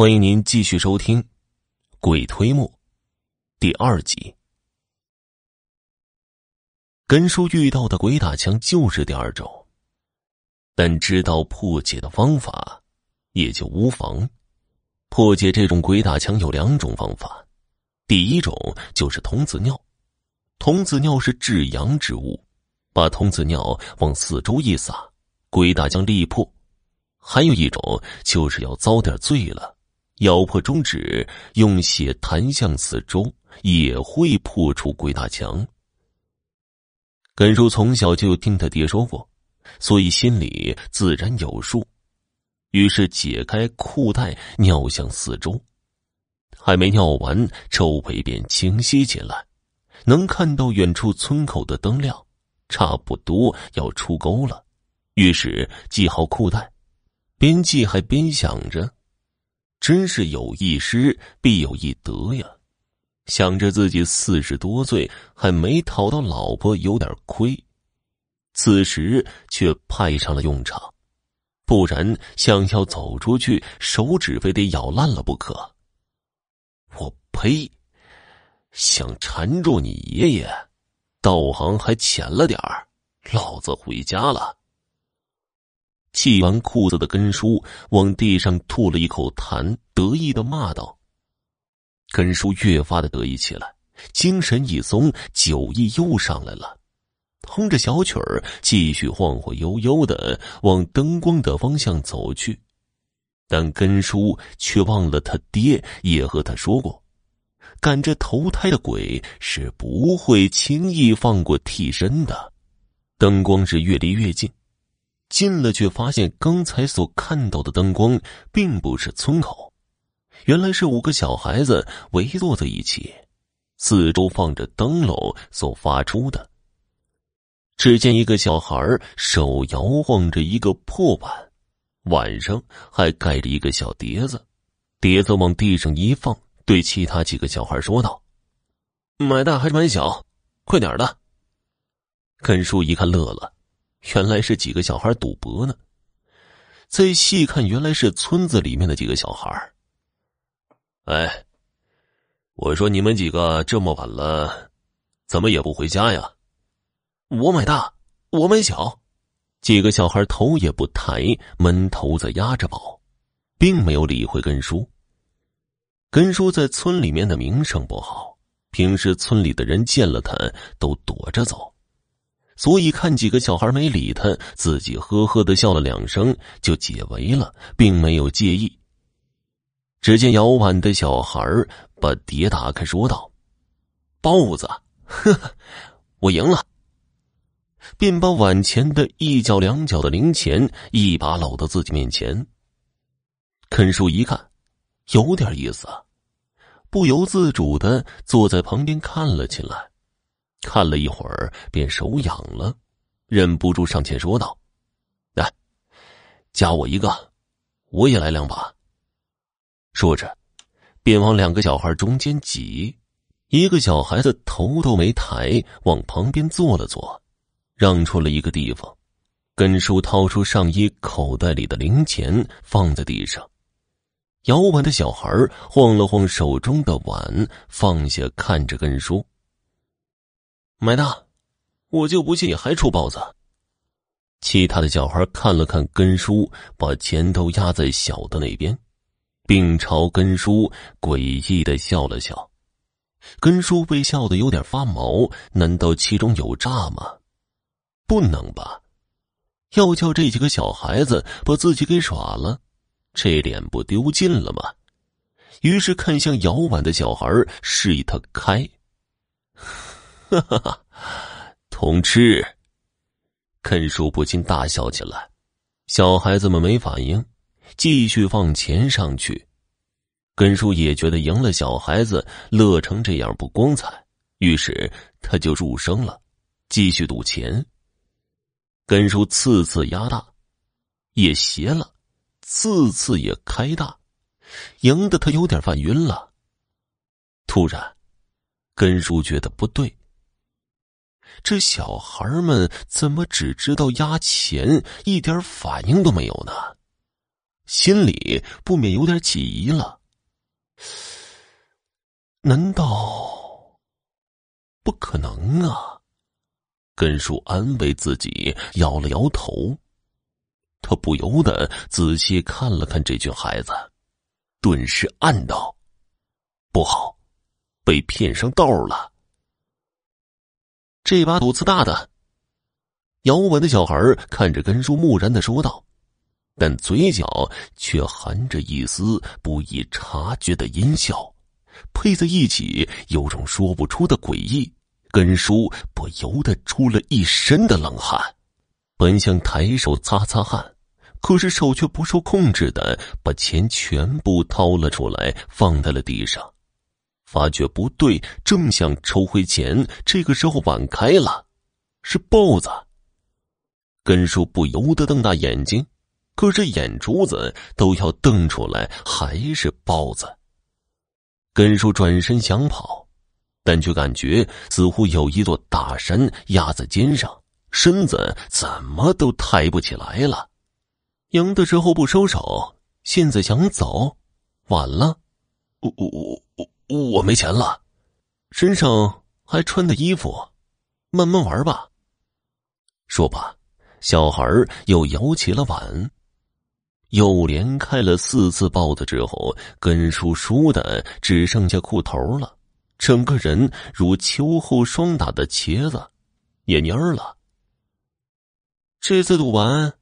欢迎您继续收听《鬼推磨》第二集。根叔遇到的鬼打墙就是第二种，但知道破解的方法也就无妨。破解这种鬼打墙有两种方法，第一种就是童子尿。童子尿是至阳之物，把童子尿往四周一撒，鬼打墙立破。还有一种就是要遭点罪了。咬破中指，用血弹向四周，也会破除鬼打墙。根叔从小就听他爹说过，所以心里自然有数。于是解开裤带，尿向四周，还没尿完，周围便清晰起来，能看到远处村口的灯亮，差不多要出沟了。于是系好裤带，边系还边想着。真是有一失必有一得呀！想着自己四十多岁还没讨到老婆，有点亏。此时却派上了用场，不然想要走出去，手指非得咬烂了不可。我呸！想缠住你爷爷，道行还浅了点儿。老子回家了。系完裤子的根叔往地上吐了一口痰，得意的骂道：“根叔越发的得意起来，精神一松，酒意又上来了，哼着小曲儿，继续晃晃悠悠的往灯光的方向走去。但根叔却忘了他爹也和他说过，赶着投胎的鬼是不会轻易放过替身的。灯光是越离越近。”进了，却发现刚才所看到的灯光并不是村口，原来是五个小孩子围坐在一起，四周放着灯笼所发出的。只见一个小孩手摇晃着一个破碗，碗上还盖着一个小碟子，碟子往地上一放，对其他几个小孩说道：“买大还是买小？快点的。”根叔一看乐了。原来是几个小孩赌博呢。再细看，原来是村子里面的几个小孩。哎，我说你们几个这么晚了，怎么也不回家呀？我买大，我买小。几个小孩头也不抬，闷头子压着宝，并没有理会根叔。根叔在村里面的名声不好，平时村里的人见了他都躲着走。所以看几个小孩没理他，自己呵呵的笑了两声，就解围了，并没有介意。只见摇碗的小孩把碟打开，说道：“包子，呵呵，我赢了。”便把碗前的一角两角的零钱一把搂到自己面前。肯叔一看，有点意思，不由自主的坐在旁边看了起来。看了一会儿，便手痒了，忍不住上前说道：“来，加我一个，我也来两把。”说着，便往两个小孩中间挤。一个小孩子头都没抬，往旁边坐了坐，让出了一个地方。根叔掏出上衣口袋里的零钱，放在地上。摇碗的小孩晃了晃手中的碗，放下，看着根叔。买大，我就不信你还出包子。其他的小孩看了看根叔，把钱都压在小的那边，并朝根叔诡异的笑了笑。根叔被笑得有点发毛，难道其中有诈吗？不能吧！要叫这几个小孩子把自己给耍了，这脸不丢尽了吗？于是看向摇碗的小孩，示意他开。哈哈哈，同吃。肯叔不禁大笑起来，小孩子们没反应，继续放钱上去。根叔也觉得赢了小孩子乐成这样不光彩，于是他就入声了，继续赌钱。根叔次次压大，也斜了，次次也开大，赢得他有点犯晕了。突然，根叔觉得不对。这小孩们怎么只知道压钱，一点反应都没有呢？心里不免有点起疑了。难道不可能啊？根叔安慰自己，摇了摇头。他不由得仔细看了看这群孩子，顿时暗道：“不好，被骗上道了。”这把赌资大的，姚文的小孩看着根叔，木然的说道，但嘴角却含着一丝不易察觉的阴笑，配在一起有种说不出的诡异。根叔不由得出了一身的冷汗，本想抬手擦擦汗，可是手却不受控制的把钱全部掏了出来，放在了地上。发觉不对，正想抽回钱，这个时候碗开了，是豹子。根叔不由得瞪大眼睛，可是眼珠子都要瞪出来，还是豹子。根叔转身想跑，但却感觉似乎有一座大山压在肩上，身子怎么都抬不起来了。赢的时候不收手，现在想走，晚了。我我我我。我没钱了，身上还穿的衣服，慢慢玩吧。说罢，小孩又摇起了碗，又连开了四次豹子之后，根叔输的只剩下裤头了，整个人如秋后霜打的茄子，也蔫了。这次赌完，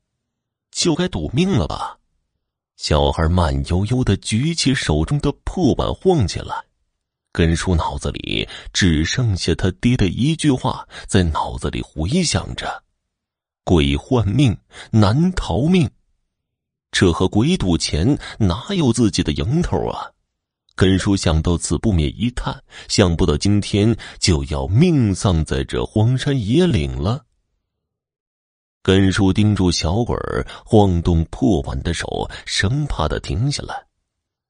就该赌命了吧？小孩慢悠悠的举起手中的破碗，晃起来。根叔脑子里只剩下他爹的一句话，在脑子里回响着：“鬼换命，难逃命。”这和鬼赌钱哪有自己的营头啊？根叔想到此，不免一叹：想不到今天就要命丧在这荒山野岭了。根叔盯住小鬼儿晃动破碗的手，生怕他停下来。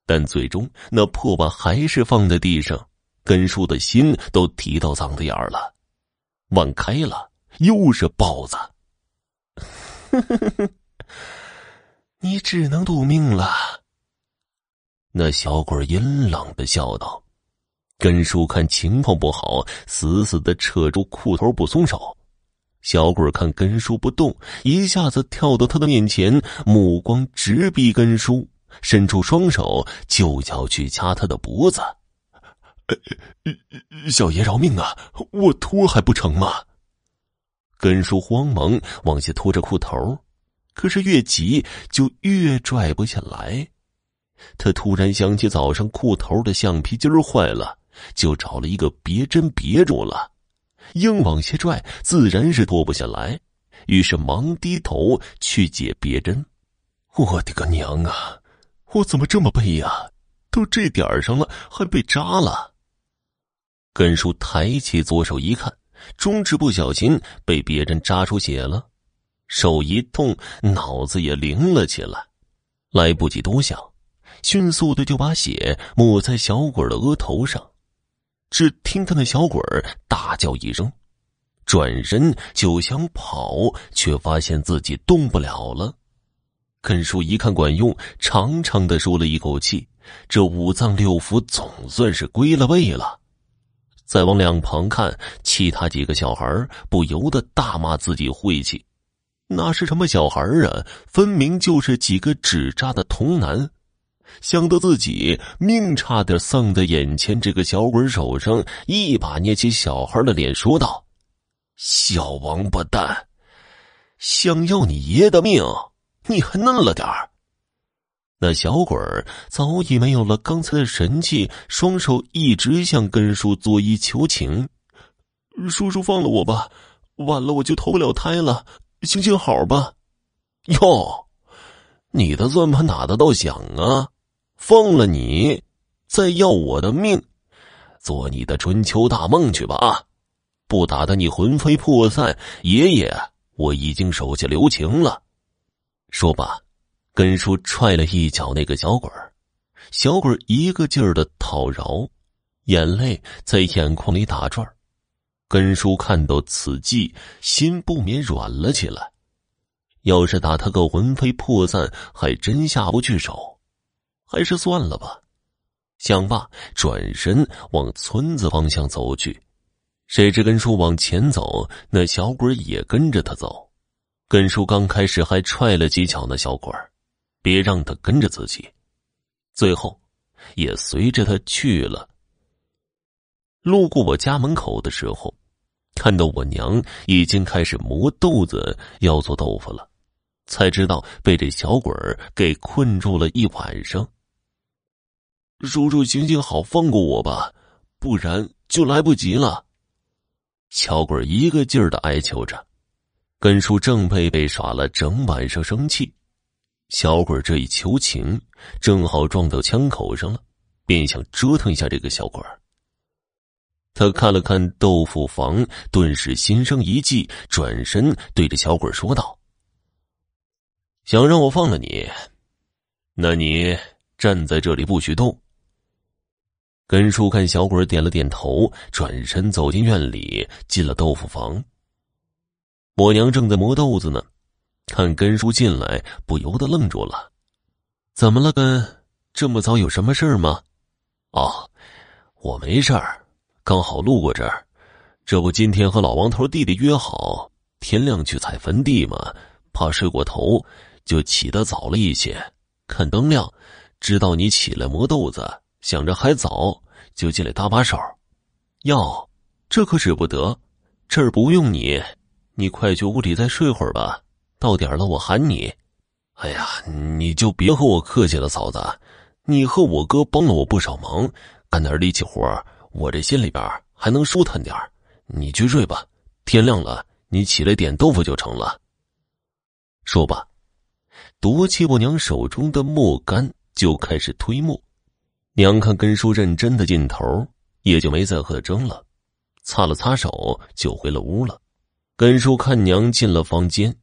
但最终，那破碗还是放在地上，根叔的心都提到嗓子眼儿了。碗开了，又是豹子。你只能赌命了。那小鬼阴冷的笑道。根叔看情况不好，死死的扯住裤头不松手。小鬼看根叔不动，一下子跳到他的面前，目光直逼根叔。伸出双手就要去掐他的脖子，小爷饶命啊！我脱还不成吗？根叔慌忙往下拖着裤头，可是越急就越拽不下来。他突然想起早上裤头的橡皮筋坏了，就找了一个别针别住了，硬往下拽，自然是脱不下来。于是忙低头去解别针。我的个娘啊！我怎么这么背呀？都这点儿上了，还被扎了。根叔抬起左手一看，中指不小心被别人扎出血了，手一痛，脑子也灵了起来，来不及多想，迅速的就把血抹在小鬼的额头上。只听他那小鬼大叫一声，转身就想跑，却发现自己动不了了。根叔一看管用，长长的舒了一口气，这五脏六腑总算是归了位了。再往两旁看，其他几个小孩不由得大骂自己晦气。那是什么小孩啊？分明就是几个纸扎的童男。想到自己命差点丧在眼前，这个小鬼手上一把捏起小孩的脸，说道：“小王八蛋，想要你爷的命！”你还嫩了点儿。那小鬼儿早已没有了刚才的神气，双手一直向根叔作揖求情：“叔叔放了我吧，晚了我就投不了胎了，行行好吧。”哟，你的算盘打得倒响啊！放了你，再要我的命，做你的春秋大梦去吧！啊不打得你魂飞魄散，爷爷我已经手下留情了。说罢，根叔踹了一脚那个小鬼儿，小鬼儿一个劲儿的讨饶，眼泪在眼眶里打转根叔看到此际，心不免软了起来。要是打他个魂飞魄散，还真下不去手，还是算了吧。想罢，转身往村子方向走去。谁知根叔往前走，那小鬼也跟着他走。根叔刚开始还踹了几脚那小鬼儿别让他跟着自己。最后，也随着他去了。路过我家门口的时候，看到我娘已经开始磨豆子要做豆腐了，才知道被这小鬼儿给困住了一晚上。叔叔，行行好，放过我吧，不然就来不及了。小鬼一个劲儿的哀求着。根叔正被被耍了整晚上，生气。小鬼这一求情，正好撞到枪口上了，便想折腾一下这个小鬼他看了看豆腐房，顿时心生一计，转身对着小鬼说道：“想让我放了你，那你站在这里不许动。”根叔看小鬼点了点头，转身走进院里，进了豆腐房。我娘正在磨豆子呢，看根叔进来，不由得愣住了。怎么了，根？这么早有什么事儿吗？哦，我没事儿，刚好路过这儿。这不，今天和老王头弟弟约好，天亮去踩坟地嘛，怕睡过头，就起得早了一些。看灯亮，知道你起来磨豆子。想着还早，就进来搭把手。哟，这可使不得，这儿不用你，你快去屋里再睡会儿吧。到点了我喊你。哎呀，你就别和我客气了，嫂子。你和我哥帮了我不少忙，干点力气活我这心里边还能舒坦点你去睡吧，天亮了你起来点豆腐就成了。说罢，夺起我娘手中的木杆，就开始推磨。娘看根叔认真的劲头，也就没再和他争了，擦了擦手就回了屋了。根叔看娘进了房间，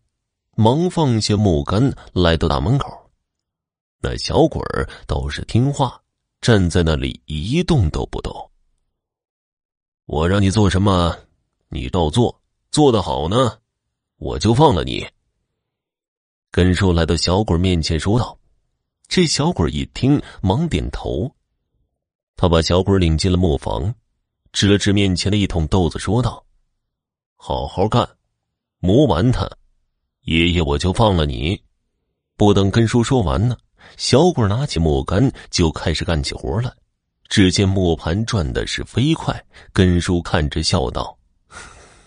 忙放下木杆，来到大门口。那小鬼倒是听话，站在那里一动都不动。我让你做什么，你照做，做得好呢，我就放了你。根叔来到小鬼面前说道：“这小鬼一听，忙点头。”他把小鬼领进了磨房，指了指面前的一桶豆子，说道：“好好干，磨完它，爷爷我就放了你。”不等根叔说完呢，小鬼拿起木杆就开始干起活来。只见磨盘转的是飞快，根叔看着笑道：“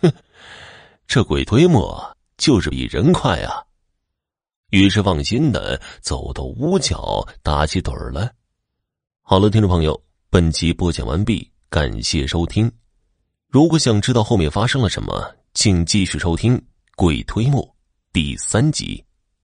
哼，这鬼推磨就是比人快啊。”于是放心的走到屋角打起盹儿来。好了，听众朋友。本集播讲完毕，感谢收听。如果想知道后面发生了什么，请继续收听《鬼推磨》第三集。